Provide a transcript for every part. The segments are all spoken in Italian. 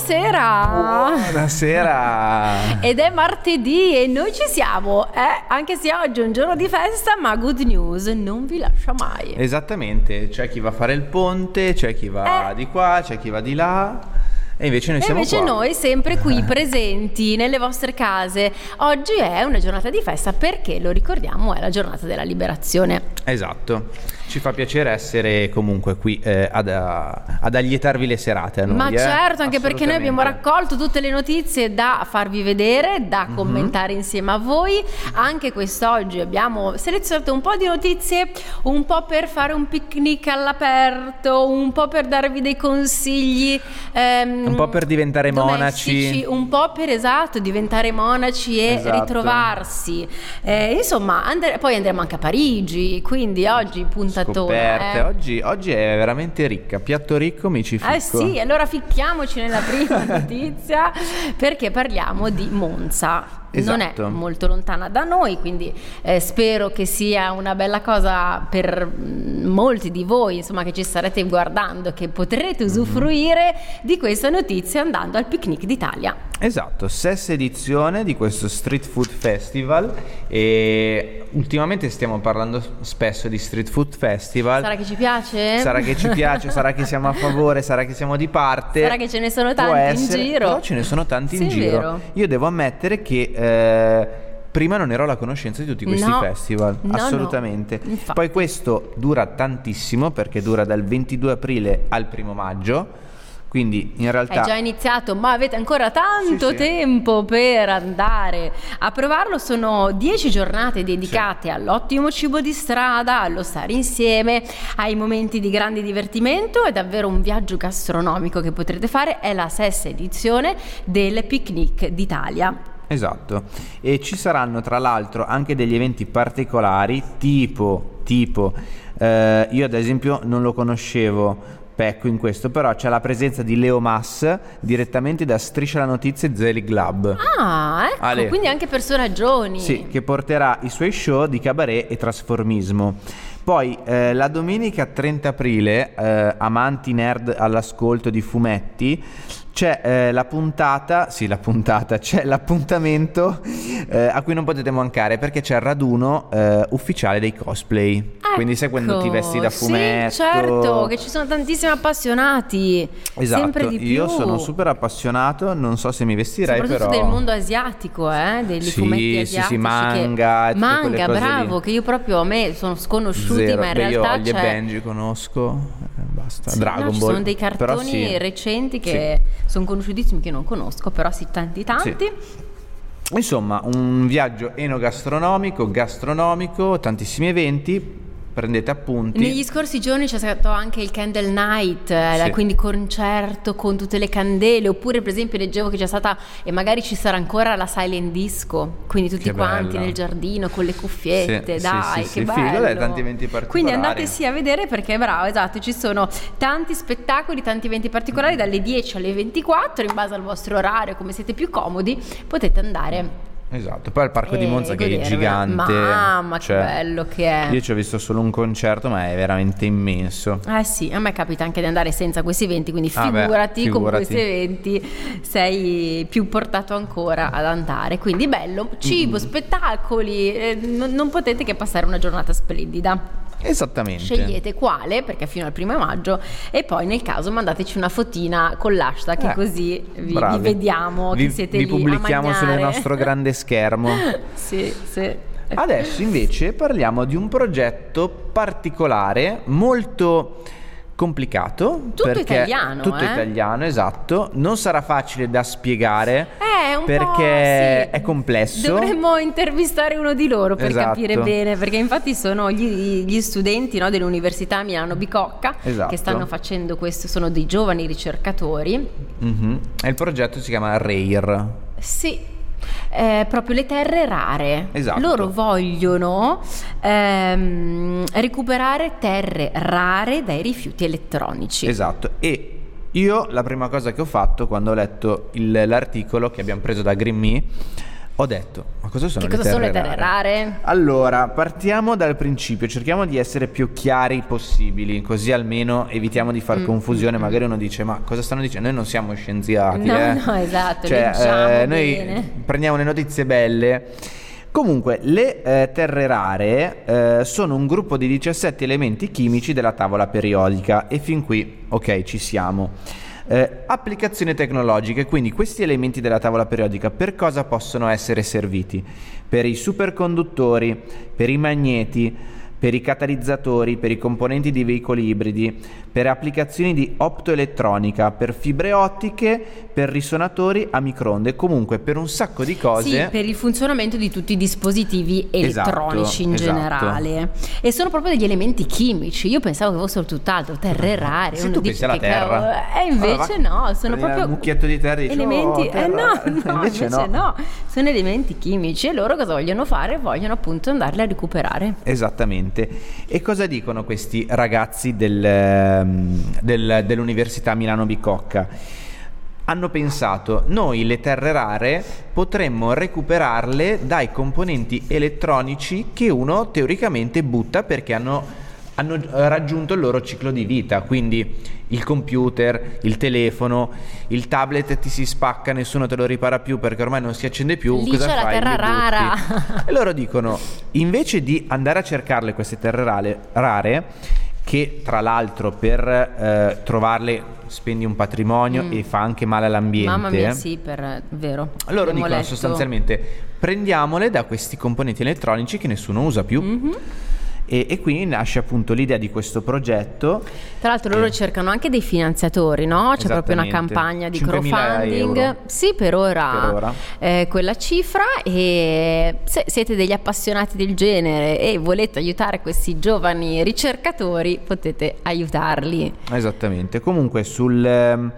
Buonasera. Buonasera. Ed è martedì e noi ci siamo, eh? anche se oggi è un giorno di festa, ma good news non vi lascia mai. Esattamente, c'è chi va a fare il ponte, c'è chi va Eh. di qua, c'è chi va di là. E invece noi E siamo invece noi sempre qui presenti nelle vostre case. Oggi è una giornata di festa perché lo ricordiamo è la giornata della liberazione. Esatto. Ci fa piacere essere comunque qui eh, ad, ad allietarvi le serate noi. Ma eh. certo, anche perché noi abbiamo raccolto tutte le notizie da farvi vedere, Mhm. da commentare insieme a voi. Anche quest'oggi abbiamo selezionato un po' di notizie, un po' per fare un picnic all'aperto, un po' per darvi dei consigli. ehm, Un po' per diventare domestici, monaci. Un po' per esatto, diventare monaci e Esatto. ritrovarsi. Eh, insomma, andre- poi andremo anche a Parigi, quindi oggi puntatona. Scoperte. eh. Oggi, oggi è veramente ricca. Piatto ricco, mi ci ficco. Eh sì, allora ficchiamoci nella prima notizia perché parliamo di Monza. Non Esatto. è molto lontana da noi, quindi eh, spero che sia una bella cosa per mm, molti di voi, insomma, che ci starete guardando, che potrete usufruire di questa notizia andando al Picnic d'Italia. Esatto, sesta edizione di questo Street Food Festival e ultimamente stiamo parlando spesso di Street Food Festival. Sarà che ci piace? Sarà che ci piace, sarà che siamo a favore, sarà che siamo di parte. Sarà che ce ne sono tanti in essere, giro. Però ce ne sono tanti in Sì, è giro. Io devo ammettere che eh, prima non ero alla conoscenza di tutti questi No. festival, No, no. assolutamente. Infatti. Poi questo dura tantissimo perché dura dal 22 aprile al primo maggio. Quindi in realtà È già iniziato, ma avete ancora tanto Sì, sì. tempo per andare a provarlo. Sono 10 giornate dedicate all'ottimo cibo di strada, allo stare insieme, ai momenti di grande divertimento. È davvero un viaggio gastronomico che potrete fare. È la sesta edizione del Picnic d'Italia. Esatto, e ci saranno tra l'altro anche degli eventi particolari, tipo, tipo eh, io ad esempio non lo conoscevo, pecco in questo, però c'è la presenza di Leo Mass direttamente da Striscia la Notizia e Zelig Lab. Ah, ecco, Ale. quindi anche personaggioni. Sì, che porterà i suoi show di cabaret e trasformismo. Poi eh, la domenica 30 aprile, eh, amanti nerd all'ascolto di fumetti, c'è eh, la puntata, sì la puntata, c'è l'appuntamento eh, a cui non potete mancare perché c'è il raduno eh, ufficiale dei cosplay. Quindi sai quando ti vesti da Ecco, fumetto. Sì, certo, che ci sono tantissimi appassionati. Esatto, io sono super appassionato, non so se mi vestirei però... del mondo asiatico, eh? degli Sì, fumetti sì, asiatici. sì, che- manga e tutte Manga, bravo, lì. che io proprio a me sono sconosciuti, Zero. ma in Beh, io realtà Ollie e c'è... Benji conosco, eh, basta. Sì, Dragon no, ci Ball. sono dei cartoni sì. recenti che sono conosciutissimi che non conosco, però sì, tanti tanti. Insomma, un viaggio enogastronomico, gastronomico, tantissimi eventi. Prendete appunti. Negli scorsi giorni c'è stato anche il Candle Night, eh, Sì. quindi concerto con tutte le candele, oppure per esempio leggevo che c'è stata, e magari ci sarà ancora la silent disco, quindi tutti Che quanti bella. nel giardino con le cuffiette, Sì, dai, sì, sì, che sì, figo, bello. dai, tanti eventi particolari. Quindi andate sì a vedere perché bravo, esatto, ci sono tanti spettacoli, tanti eventi particolari dalle 10 alle 24, in base al vostro orario, come siete più comodi, potete andare Esatto. Poi il parco di e Monza che è gigante. Mamma, Cioè, che bello che è. Io ci ho visto solo un concerto, ma è veramente immenso. Eh sì, a me capita anche di andare senza questi eventi, quindi Ah beh, figurati, con figurati. questi eventi sei più portato ancora ad andare. Quindi bello, cibo, spettacoli, eh, non, non potete che passare una giornata splendida. Esattamente. Scegliete quale, perché fino al primo maggio, e poi nel caso mandateci una fotina con l'hashtag, Eh, così vi, vi vediamo Vi- che siete vi lì pubblichiamo a sul nostro grande schermo. sì, sì. Adesso invece parliamo di un progetto particolare, molto complicato. Tutto perché- italiano, Tutto eh? italiano, esatto. Non sarà facile da spiegare Eh, perché sì. è complesso. Dovremmo intervistare uno di loro per Esatto. capire bene, perché infatti sono gli, gli studenti no, dell'Università Milano Bicocca Esatto. che stanno facendo questo, sono dei giovani ricercatori. Mhm. E il progetto si chiama RARE. Sì. Eh, proprio le terre rare. Esatto. Loro vogliono ehm, recuperare terre rare dai rifiuti elettronici. Esatto. E io la prima cosa che ho fatto quando ho letto il- l'articolo che abbiamo preso da Green Me ho detto, ma cosa sono, che le, cosa terre sono le terre rare? Allora, partiamo dal principio, cerchiamo di essere più chiari possibili, così almeno evitiamo di far Mm, confusione. Magari uno dice, ma cosa stanno dicendo? Noi non siamo scienziati, No, eh. no, esatto, Cioè, leggiamo eh, noi bene. prendiamo le notizie belle. Comunque, le eh, terre rare eh, sono un gruppo di 17 elementi chimici della tavola periodica e fin qui, ok, ci siamo. Eh, applicazioni tecnologiche, quindi questi elementi della tavola periodica per cosa possono essere serviti? Per i superconduttori, per i magneti, per i catalizzatori, per i componenti di veicoli ibridi, per applicazioni di optoelettronica, per fibre ottiche, per risonatori a microonde, comunque per un sacco di cose. Sì, per il funzionamento di tutti i dispositivi Esatto, elettronici in esatto. generale. E sono proprio degli elementi chimici. Io pensavo che fossero tutt'altro, terre rare. Se tu pensi alla terra. cavolo- E invece Allora, no, sono proprio un mucchietto di terra e dici, elementi. "Oh, eh terra". no, no, Invece invece, no. no. Sono elementi chimici e loro cosa vogliono fare? Vogliono appunto andarli a recuperare. Esattamente. E cosa dicono questi ragazzi del, ehm, del- dell'Università Milano Bicocca? Hanno pensato, noi le terre rare potremmo recuperarle dai componenti elettronici che uno teoricamente butta perché hanno, hanno raggiunto il loro ciclo di vita, quindi il computer, il telefono, il tablet ti si spacca, nessuno te lo ripara più perché ormai non si accende più. Lì cosa c'è la fai? terra Li butti. rara. E loro dicono, invece di andare a cercarle queste terre rare, rare che tra l'altro per eh, trovarle spendi un patrimonio Mm. e fa anche male all'ambiente. Mamma mia, sì, per vero. Loro dicono letto. sostanzialmente prendiamole da questi componenti elettronici che nessuno usa più. Mhm. E, e quindi nasce appunto l'idea di questo progetto. Tra l'altro loro Eh. cercano anche dei finanziatori, no? C'è proprio una campagna di 5.000 crowdfunding. Sì, per ora, Per ora. eh, quella cifra e se siete degli appassionati del genere e volete aiutare questi giovani ricercatori, potete aiutarli. Esattamente. Comunque sul, ehm,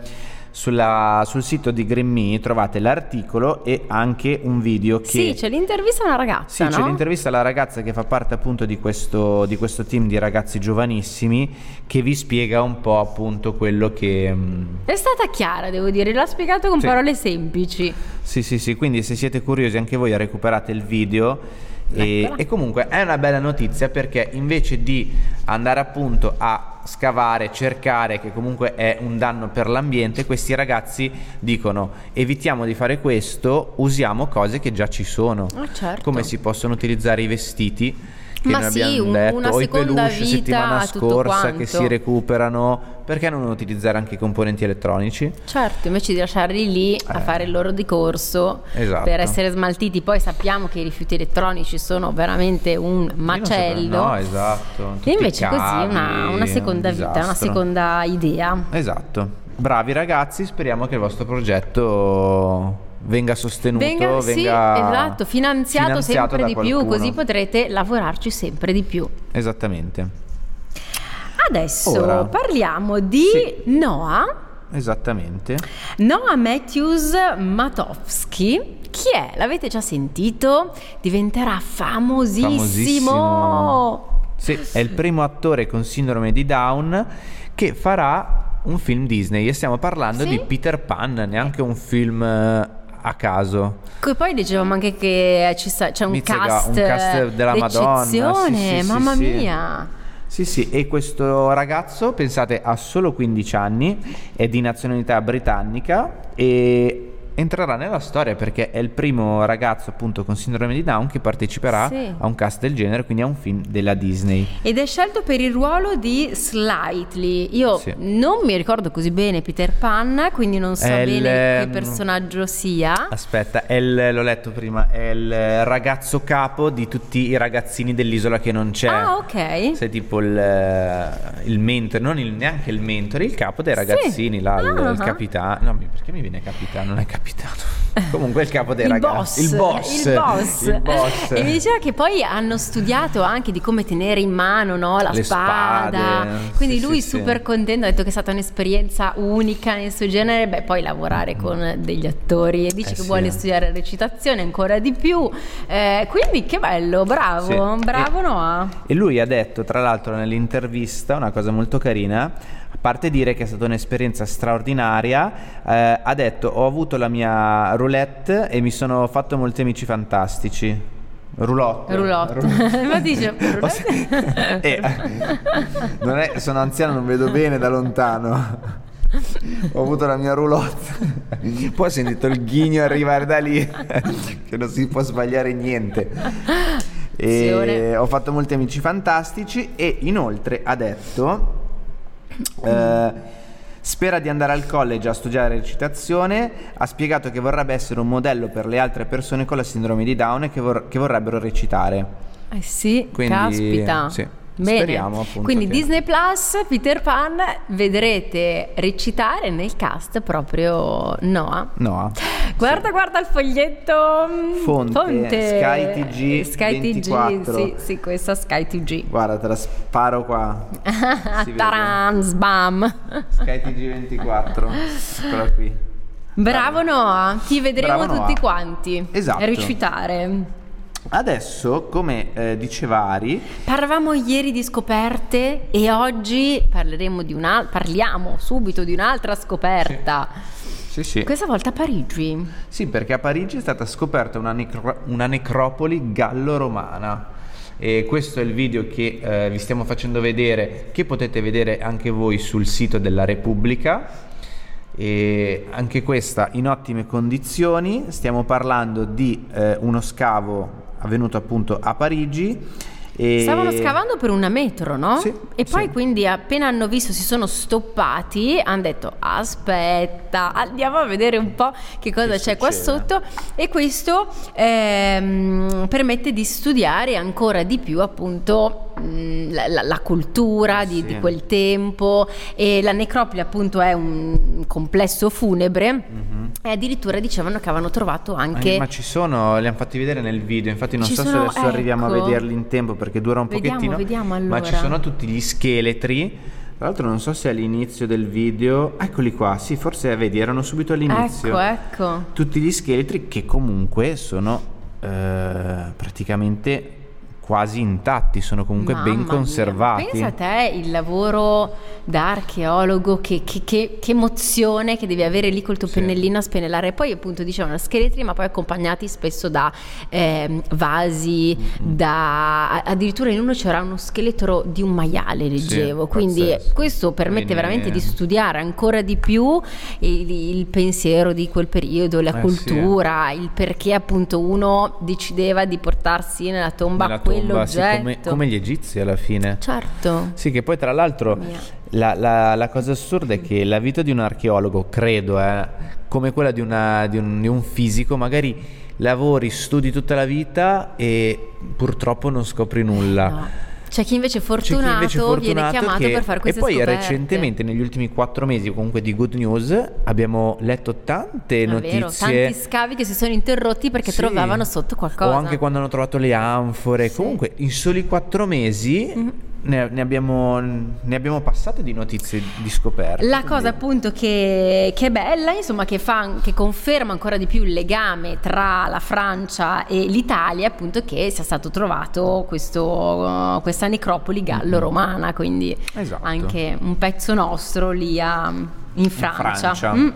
sulla- sul sito di Green Me trovate l'articolo e anche un video che... Sì, c'è l'intervista a una ragazza, Sì, c'è no? l'intervista alla ragazza che fa parte appunto di questo, di questo team di ragazzi giovanissimi che vi spiega un po' appunto quello che... mm, È stata chiara, devo dire, l'ha spiegato con Sì. parole semplici. Sì, sì, sì, quindi se siete curiosi anche voi recuperate il video e, e comunque è una bella notizia perché invece di andare appunto a scavare, cercare, che comunque è un danno per l'ambiente, questi ragazzi dicono evitiamo di fare questo, usiamo cose che già ci sono. Ah, certo. Come si possono utilizzare i vestiti che Ma sì, un- detto, una o i seconda peluche vita, settimana scorsa quanto. che si recuperano, perché non utilizzare anche i componenti elettronici? Certo, invece di lasciarli lì a Eh. fare il loro ricorso Esatto. per essere smaltiti, poi sappiamo che i rifiuti elettronici sono veramente un macello. No, esatto. tutti E invece i così cavi, una, una seconda un vita, una seconda idea. Esatto. Bravi ragazzi, speriamo che il vostro progetto venga sostenuto, Venga, sì, venga esatto, finanziato, finanziato sempre di più, così potrete lavorarci sempre di più. Esattamente. Adesso Ora. parliamo di Sì. Noah, Esattamente. Noah Matthews Matowski. Chi è? L'avete già sentito? Diventerà famosissimo. Famosissimo. Sì, è il primo attore con sindrome di Down che farà un film Disney e stiamo parlando Sì. di Peter Pan, neanche un film eh, a caso. Che poi dicevamo anche che ci sta- c'è un cast, un cast della Madonna, sì, sì, mamma sì. mia. Sì, sì, e questo ragazzo, pensate, ha solo 15 anni, è di nazionalità britannica e entrerà nella storia perché è il primo ragazzo appunto con sindrome di Down che parteciperà Sì. a un cast del genere, quindi a un film della Disney. Ed è scelto per il ruolo di Slightly. Io Sì. non mi ricordo così bene Peter Pan, quindi non so È bene il, che ehm, personaggio sia. Aspetta, il- l'ho letto prima, è il ragazzo capo di tutti i ragazzini dell'isola che non c'è. Ah, ok. Sei tipo il, il mentore, non il- neanche il mentore, il capo dei Sì. ragazzini, là, il, Ah. il capitano. No, perché mi viene capitano? Non è capitano. Comunque il capo dei il ragazzi. boss, il boss. il boss. Il boss. E mi diceva che poi hanno studiato anche di come tenere in mano no, la Le spada. spade, Quindi sì, lui sì, sì. super contento, ha detto che è stata un'esperienza unica nel suo genere. Beh, poi lavorare con degli attori e dice Eh che sì. vuole studiare recitazione ancora di più. Eh, quindi che bello, bravo, Sì. bravo E- Noah. E lui ha detto, tra l'altro, nell'intervista una cosa molto carina. A parte dire che è stata un'esperienza straordinaria, eh, ha detto: Ho avuto la mia roulette e mi sono fatto molti amici fantastici. Roulotte. Roulotte. Ma dice roulotte. eh, non è, sono anziano, non vedo bene da lontano. Ho avuto la mia roulotte. Poi ho sentito il ghigno arrivare da lì, che non si può sbagliare niente. E ho fatto molti amici fantastici e inoltre ha detto... Eh, Spera di andare al college a studiare recitazione, ha spiegato che vorrebbe essere un modello per le altre persone con la sindrome di Down e che, vor- che vorrebbero recitare. Eh sì, Quindi, caspita. Sì. Bene. Speriamo appunto. Quindi che... Disney Plus, Peter Pan, vedrete recitare nel cast proprio Noah. Noah. Guarda, sì. guarda il foglietto. Mm, Fonte, Fonte. Sky TG Sky 24. TG, sì, sì, questa Sky TG. Guarda, te la sparo qua. Taran, sbam. Sky TG 24. Eccola qui. Bravo Noah, ti vedremo Bravo tutti Noah. quanti esatto. recitare. Adesso, come eh, diceva Ari, parlavamo ieri di scoperte e oggi parleremo di una, parliamo subito di un'altra scoperta. Sì. Sì, sì. Questa volta a Parigi. Sì, perché a Parigi è stata scoperta una, necro- una necropoli gallo-romana. E questo è il video che eh, vi stiamo facendo vedere, che potete vedere anche voi sul sito della Repubblica. E anche questa in ottime condizioni. Stiamo parlando di eh, uno scavo avvenuto appunto a Parigi. E... Stavano scavando per una metro, no? Sì, e poi sì. quindi appena hanno visto, si sono stoppati, hanno detto aspetta, andiamo a vedere un po' che cosa che c'è qua sotto e questo ehm, permette di studiare ancora di più appunto la, la, la cultura di, sì. di, quel tempo e la necropoli appunto è un complesso funebre. Mm-hmm e addirittura dicevano che avevano trovato anche. Eh, ma ci sono, li hanno fatti vedere nel video. Infatti, non ci so sono, se adesso ecco. arriviamo a vederli in tempo perché dura un vediamo, pochettino. Vediamo allora. Ma ci sono tutti gli scheletri. Tra l'altro, non so se all'inizio del video. Eccoli qua, sì, forse vedi, erano subito all'inizio. Ecco, ecco. Tutti gli scheletri che comunque sono eh, praticamente quasi intatti, sono comunque Mamma ben conservati. Mia. Pensa a te il lavoro da archeologo, che, che, che, che, emozione che devi avere lì col tuo sì. pennellino a spennellare. Poi appunto dicevano scheletri, ma poi accompagnati spesso da eh, vasi, mm-hmm. da... addirittura in uno c'era uno scheletro di un maiale, leggevo. Sì, Quindi pazzesco. questo permette Quindi... veramente di studiare ancora di più il, il pensiero di quel periodo, la eh, cultura, sì. il perché appunto uno decideva di portarsi nella tomba, nella tomba. Sì, come, come, gli egizi alla fine. Certo. Sì, che poi tra l'altro la, la, la, cosa assurda è che la vita di un archeologo, credo, eh, come quella di, una, di, un, di un fisico, magari lavori, studi tutta la vita e purtroppo non scopri nulla. No. C'è chi invece è fortunato, chi invece fortunato viene chiamato che, per fare queste E poi scoperte. recentemente, negli ultimi quattro mesi comunque di Good News, abbiamo letto tante È notizie. Vero, tanti scavi che si sono interrotti perché sì. trovavano sotto qualcosa. O anche quando hanno trovato le anfore. Sì. Comunque in soli quattro mesi... Mm-hmm ne, ne, abbiamo, ne, abbiamo, passate di notizie di scoperte. La quindi... cosa appunto che, che, è bella, insomma, che, fa, che conferma ancora di più il legame tra la Francia e l'Italia, appunto, che sia stato trovato questo, uh, questa necropoli gallo-romana, quindi esatto. anche un pezzo nostro lì a, in Francia. In Francia. Mm.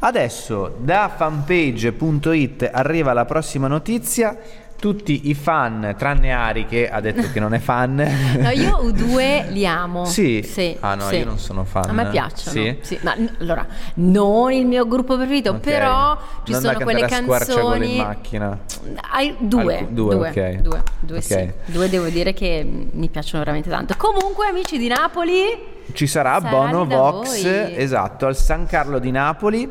Adesso da fanpage.it arriva la prossima notizia tutti i fan, tranne Ari che ha detto che non è fan. no, io U2 li amo. Sì. sì ah no, sì. io non sono fan. A me piacciono. Sì. sì. Ma allora, non il mio gruppo preferito, okay. però ci non sono quelle canzoni. in macchina. Hai due, Alc- due, due, ok. Due, due okay. Due devo dire che mi piacciono veramente tanto. Comunque, amici di Napoli. Ci sarà Bono Vox, voi. esatto, al San Carlo di Napoli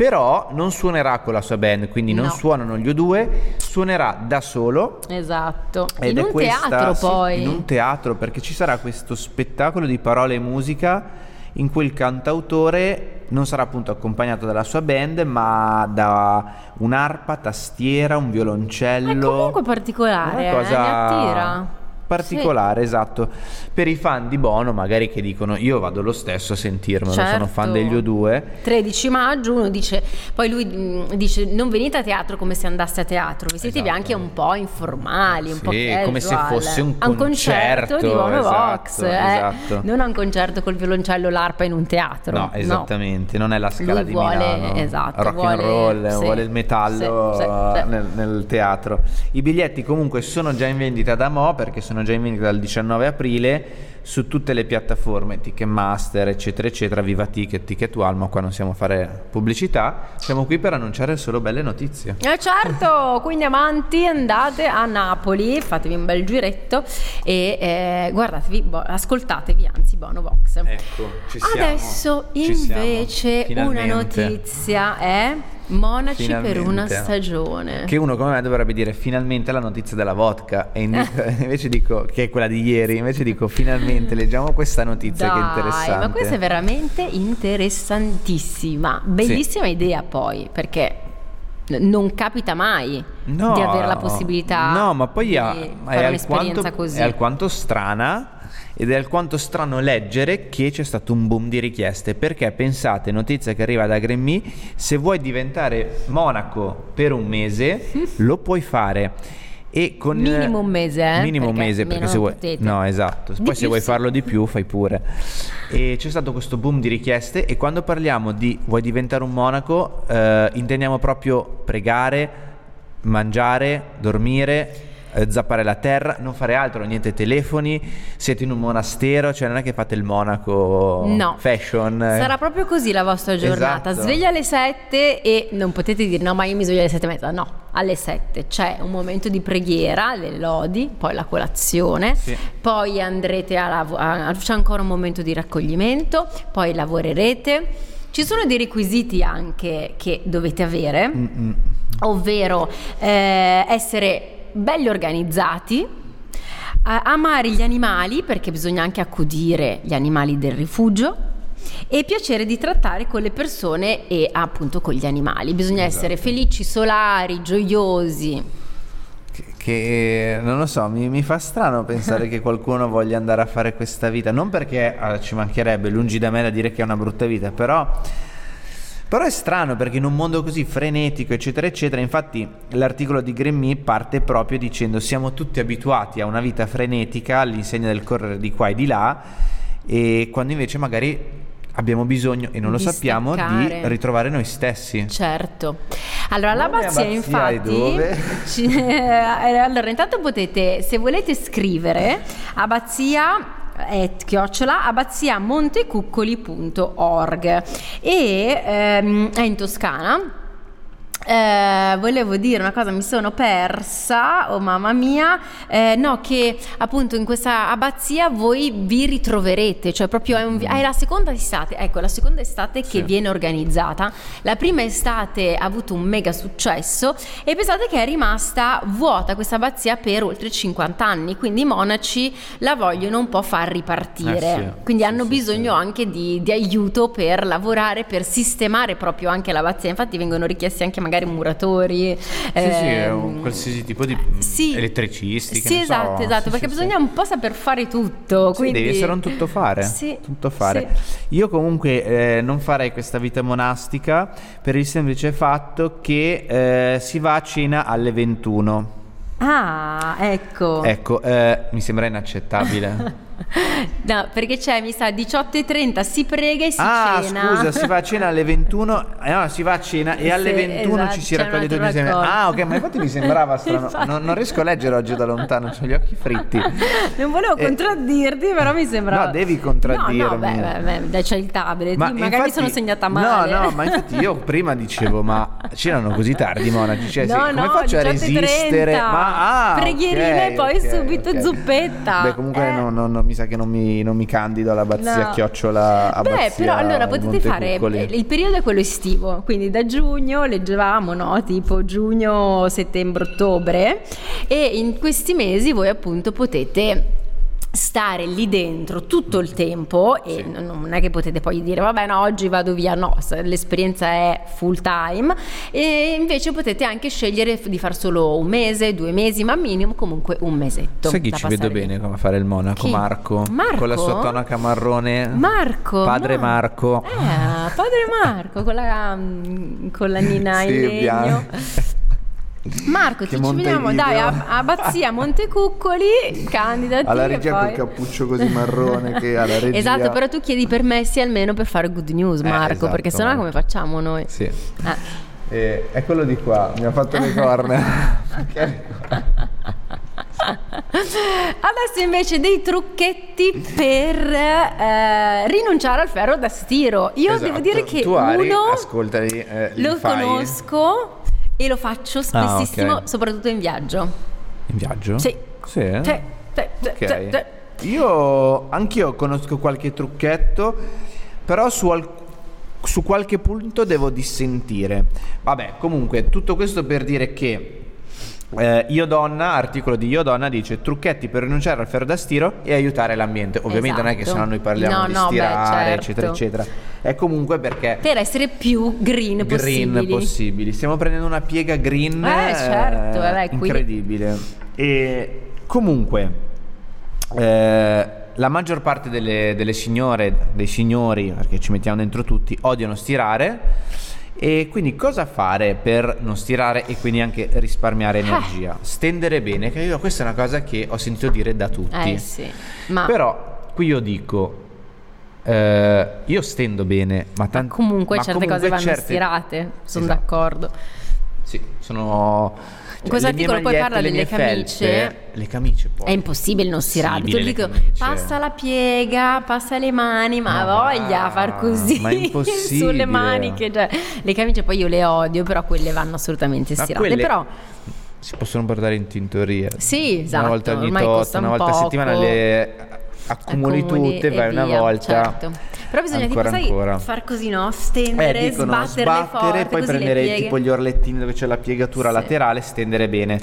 però non suonerà con la sua band, quindi non no. suonano gli U2, suonerà da solo. Esatto. Ed in è un questa, teatro poi. Sì, in un teatro, perché ci sarà questo spettacolo di parole e musica in cui il cantautore non sarà appunto accompagnato dalla sua band, ma da un'arpa, tastiera, un violoncello. È comunque particolare, una cosa... eh, mi attira. Particolare, esatto. Per i fan di Bono, magari che dicono io vado lo stesso a sentirmelo, Certo. sono fan degli O2. 13 maggio uno dice, poi lui mh, dice non venite a teatro come se andasse a teatro, vestitevi Esatto. anche un po' informali, un po' Sì, casual. come se fosse un un concerto di Bono concerto, Vox, esatto, eh. esatto. non a un concerto col violoncello l'arpa in un teatro. No, esattamente, non è la scala Lui di vuole- Milano. esatto, rock vuole- and roll, sì, vuole il metallo sì, sì, sì. Nel, nel teatro. I biglietti comunque sono già in vendita da mo' perché sono già in vendita dal 19 aprile su tutte le piattaforme Ticketmaster, eccetera, eccetera, Viva Ticket, Ticket One, ma qua non siamo a fare pubblicità, siamo qui per annunciare solo belle notizie. Eh certo, quindi amanti andate a Napoli, fatevi un bel giretto e eh, guardatevi, bo- ascoltatevi anzi Bono Vox. Ecco, ci siamo. Adesso Ci siamo, invece una finalmente. notizia è Monaci per Finalmente. una stagione. Che uno come me dovrebbe dire finalmente la notizia della vodka e indico- invece dico che è quella di ieri, invece dico finalmente leggiamo questa notizia che è Dai, interessante. ma questa è veramente interessantissima. Bellissima idea poi, perché non capita mai No, di avere la possibilità No, ma poi di ha- fare è, un'esperienza alquanto, così. è alquanto strana ed è alquanto strano leggere che c'è stato un boom di richieste perché pensate, notizia che arriva da Grammy, se vuoi diventare monaco per un mese lo puoi fare. E con Minimo un mese, eh, minimo un perché mese perché se vuoi potete. no esatto Di poi se vuoi sì. farlo di più fai pure e c'è stato questo boom di richieste e quando parliamo di vuoi diventare un monaco eh, intendiamo proprio pregare mangiare dormire zappare la terra non fare altro niente telefoni siete in un monastero cioè non è che fate il monaco No. fashion eh. Sarà proprio così la vostra giornata. Esatto. Sveglia alle 7 e non potete dire no, ma io mi sveglio alle 7 e mezza. No, alle 7 c'è un momento di preghiera, le lodi, poi la colazione, Sì. poi andrete a lavorare, c'è ancora un momento di raccoglimento, poi lavorerete. Ci sono dei requisiti anche che dovete avere, Mm-mm. ovvero eh, essere belli organizzati, amare gli animali perché bisogna anche accudire gli animali del rifugio e piacere di trattare con le persone e appunto con gli animali. Bisogna essere felici, solari, gioiosi. Che, che, non lo so, mi, mi fa strano pensare che qualcuno voglia andare a fare questa vita. Non perché eh, ci mancherebbe, lungi da me da dire che è una brutta vita, però. Però è strano perché in un mondo così frenetico, eccetera, eccetera, infatti l'articolo di Grammy parte proprio dicendo siamo tutti abituati a una vita frenetica all'insegna del correre di qua e di là e quando invece magari abbiamo bisogno, e non lo Di sappiamo, staccare. di ritrovare noi stessi. Certo. Allora, l'abbazia abbazia infatti... dove? ci- eh, allora, intanto potete, se volete scrivere, abbazia chiocciola abbaziamontecuccoli.org e ehm, è in Toscana eh, volevo dire una cosa, mi sono persa, oh mamma mia, eh, no, che appunto in questa abbazia voi vi ritroverete, cioè proprio è, un vi- è la seconda estate, ecco, la seconda estate che Sì. viene organizzata. La prima estate ha avuto un mega successo e pensate che è rimasta vuota questa abbazia per oltre 50 anni, quindi i monaci la vogliono un po' far ripartire, Eh sì, quindi sì, hanno bisogno anche di, di aiuto per lavorare, per sistemare proprio anche l'abbazia. Infatti vengono richiesti anche magari muratori. Sì, sì, è ehm, un qualsiasi tipo di sì. elettricisti. Sì, ne so. esatto, esatto, Sì, perché sì, bisogna sì. un po' saper fare tutto. Sì, quindi... devi essere un tuttofare. Sì, tuttofare. sì. Io comunque eh, non farei questa vita monastica per il semplice fatto che eh, si va a cena alle 21. Ah, ecco. Ecco, eh, mi sembra inaccettabile. No, perché c'è, mi sa, 18.30 si prega e si ah, cena. scusa, si va a cena alle 21. eh, no, si va a cena e alle Sì, 21 esatto, ci si raccoglie tutti insieme. Ah, ok, ma infatti mi sembrava strano. Non, non riesco a leggere oggi da lontano, ho gli occhi fritti. Non volevo Eh, contraddirti, però mi sembrava. No, devi contraddirmi. No, no, beh, beh, beh, dai, c'è il tablet. magari mi infatti- sono segnata male. No, no, ma infatti io prima dicevo, ma cenano così tardi monaci? Cioè, No, come no, faccio a 18.30. resistere? Ma, ah, Preghierine ok, e poi ok, subito ok. zuppetta. Beh, comunque Eh. no, no, no, mi sa che non mi, non mi candido all'abbazia No. chiocciola abbazia Beh, però allora potete fare Montecuccoli. il periodo è quello estivo, quindi da giugno leggevamo, no? Tipo giugno, settembre, ottobre e in questi mesi voi appunto potete stare lì dentro tutto il tempo e sì. non è che potete poi dire vabbè no oggi vado via. No l'esperienza è full time. E invece potete anche scegliere di far solo un mese due mesi ma minimo comunque un mesetto sai chi ci vedo bene come fare il monaco? Chi? Marco. Marco con la sua tonaca marrone. Marco padre Marco, Marco. Eh, padre Marco con la, con la nina sì, in legno Marco, ci, ci vediamo, dai, a, a Bazzia Montecuccoli, candidati. Alla regia poi... col cappuccio così marrone che alla regia. Esatto, però tu chiedi permessi almeno per fare good news, Marco, eh, esatto, perché sennò come facciamo noi? Sì. Eh. Eh, eccolo di qua, mi ha fatto le corna. Adesso invece dei trucchetti per eh, rinunciare al ferro da stiro. Io esatto. devo dire che tu, Ari, uno ascoltali, eh, lo fai. conosco e lo faccio spessissimo, ah, okay. soprattutto in viaggio. In viaggio? Sì. Sì? Sì. sì, okay. sì. Io anch'io conosco qualche trucchetto, però su, al- su qualche punto devo dissentire. Vabbè, comunque, tutto questo per dire che eh, Io Donna, articolo di Io Donna dice trucchetti per rinunciare al ferro da stiro e aiutare l'ambiente. Ovviamente esatto. non è che se no noi parliamo no, di no, stirare, beh, certo. eccetera, eccetera. È comunque perché per essere più green, green possibili. possibili. Stiamo prendendo una piega green eh, certo, eh, beh, incredibile. E comunque eh, la maggior parte delle, delle signore, dei signori, perché ci mettiamo dentro tutti, odiano stirare e quindi cosa fare per non stirare e quindi anche risparmiare eh. energia? Stendere bene, che io questa è una cosa che ho sentito dire da tutti. Eh sì, ma... Però qui io dico, eh, io stendo bene, ma, tant- ma comunque ma certe comunque cose vanno certe... stirate, sono esatto. d'accordo. Sì, sono in questo articolo poi parla delle camicie. Felpe, le camicie poi. È impossibile non stirare. Ti dico, passa la piega, passa le mani, ma, ma voglia va, far così. Ma. Sulle maniche. Cioè, le camicie poi io le odio, però quelle vanno assolutamente stirate. Quelle... Però si possono portare in tintoria. Sì, esatto. Una volta ogni tot, una volta a settimana le accumuli, accumuli tutte, vai una volta. Certo. Però bisogna ancora, tipo, ancora. sai, far così, no? Stendere, eh, dicono, sbattere, sbattere poi prendere tipo gli orlettini dove c'è la piegatura sì. laterale, stendere bene.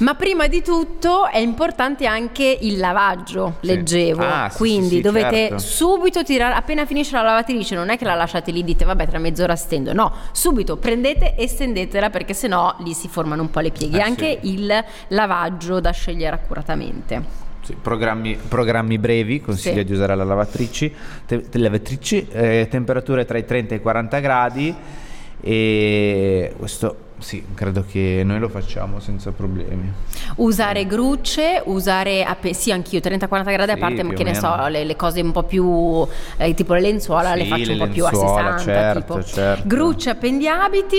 Ma prima di tutto è importante anche il lavaggio, sì. leggevo. Ah, Quindi sì, sì, dovete certo. subito tirare, appena finisce la lavatrice, non è che la lasciate lì, dite vabbè tra mezz'ora stendo. No, subito prendete e stendetela perché sennò lì si formano un po' le pieghe. Eh, anche il lavaggio da scegliere accuratamente. Sì, programmi, programmi, brevi, consiglio sì. di usare la lavatrice, te, lavatrici, eh, temperature tra i 30 e i 40 gradi e questo sì, credo che noi lo facciamo senza problemi. Usare grucce, usare, sì anch'io 30-40 gradi, sì, a parte che ne so, le, le, cose un po' più, eh, tipo le lenzuola sì, le faccio le un po' più a 60. Certo, tipo. certo. Grucce, appendiabiti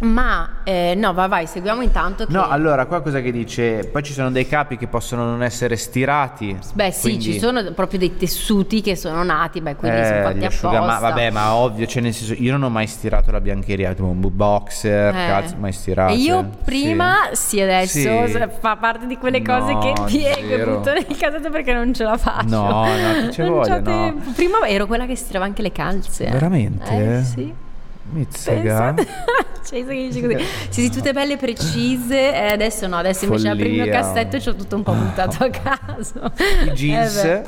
ma eh, no, vai, vai, seguiamo intanto. Che... No, allora qua cosa che dice? Poi ci sono dei capi che possono non essere stirati. Beh, sì, quindi... ci sono proprio dei tessuti che sono nati, beh, quindi eh, sono fatti apposta. Ma vabbè, ma ovvio, cioè nel senso, io non ho mai stirato la biancheria, tipo un boxer, eh. cazzo, mai stirato. E io prima, sì, sì adesso sì. fa parte di quelle cose no, che piego e butto nel cassetto perché non ce la faccio. No, no, c'è non voglia, no. Prima ero quella che stirava anche le calze. Veramente? Eh, sì. Mizzica. cioè, così. Sì, sì, tutte belle precise. E adesso no, adesso invece apri il mio cassetto e c'ho tutto un po' buttato a caso. I jeans. Eh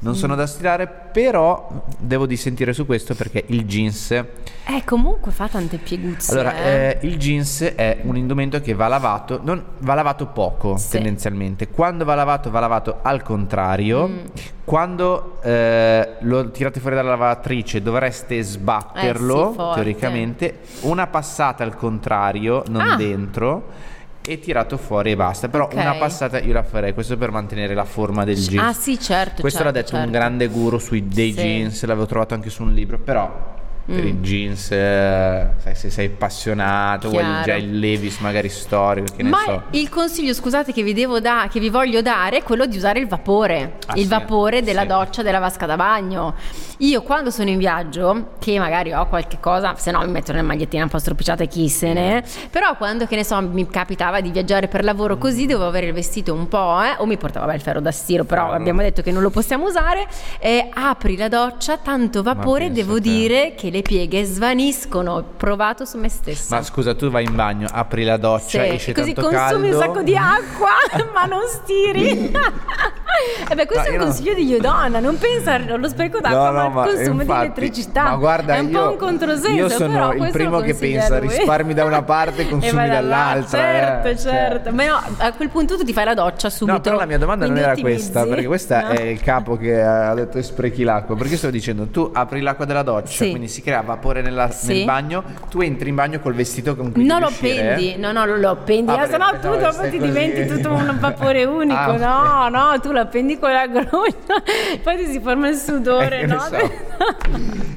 non sono da stirare, però devo dissentire su questo perché il jeans... Eh, comunque fa tante pieguzze. Allora, eh. Eh, il jeans è un indumento che va lavato, non, va lavato poco sì. tendenzialmente. Quando va lavato, va lavato al contrario. Mm. Quando eh, lo tirate fuori dalla lavatrice dovreste sbatterlo, eh sì, teoricamente. Una passata al contrario, non ah. dentro e tirato fuori e basta. Però okay. una passata io la farei, questo per mantenere la forma del jeans. Ah sì, certo. Questo certo, l'ha detto certo. un grande guru sui dei sì. jeans, l'avevo trovato anche su un libro, però per mm. i jeans, eh, sai, se sei appassionato, Chiaro. vuoi già il Levis magari storico, che ne Ma so. il consiglio, scusate, che vi, devo da- che vi voglio dare è quello di usare il vapore, Ah, il sì, vapore della sì. doccia, della vasca da bagno. Io quando sono in viaggio, che magari ho qualche cosa, se no mi metto nella magliettina un po' stropicciata e chi se ne, però quando, che ne so, mi capitava di viaggiare per lavoro così, dovevo avere il vestito un po', eh, o mi portava il ferro da stiro, però abbiamo detto che non lo possiamo usare, eh, apri la doccia, tanto vapore, devo te. dire che le pieghe svaniscono, provato su me stessa. Ma scusa, tu vai in bagno, apri la doccia, Sì, esce così consumi caldo. un sacco di acqua, ma non stiri. E beh, questo No, è un io no. consiglio di Iodonna, non pensare allo spreco d'acqua, ma al consumo di elettricità. Ma guarda, è un io, po' un controsenso. io sono però il primo che pensa risparmi da una parte e consumi dall'altra. Certo, eh, certo. Ma no, a quel punto tu ti fai la doccia subito. No, però la mia domanda non era ottimizzi. questa, perché questa No? è il capo che ha detto sprechi l'acqua. Perché sto dicendo, tu apri l'acqua della doccia, Sì. quindi si crea vapore nella- Sì. nel bagno, tu entri in bagno col vestito con cui Non devi lo uscire, appendi, eh? no, no, non lo appendi, Ah, ah, se no tu no, dopo ti così. diventi tutto un vapore unico, Ah, no, no, tu con la gruccia, poi ti si forma il sudore, Eh, no? so.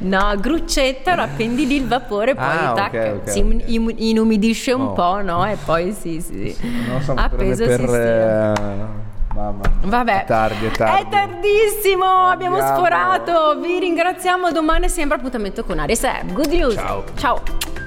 No, gruccetta, lo appendi lì il vapore, poi Ah, tac, ok, ok, si ok. in- inumidisce un Oh. po', no? E poi sì, sì. Non so Appeso per... si stira. eh, Mamma. Vabbè, È tardi, è tardi. tardissimo, abbiamo Andiamo. sforato. Vi ringraziamo domani sempre appuntamento con Aries Good News. Ciao. Ciao.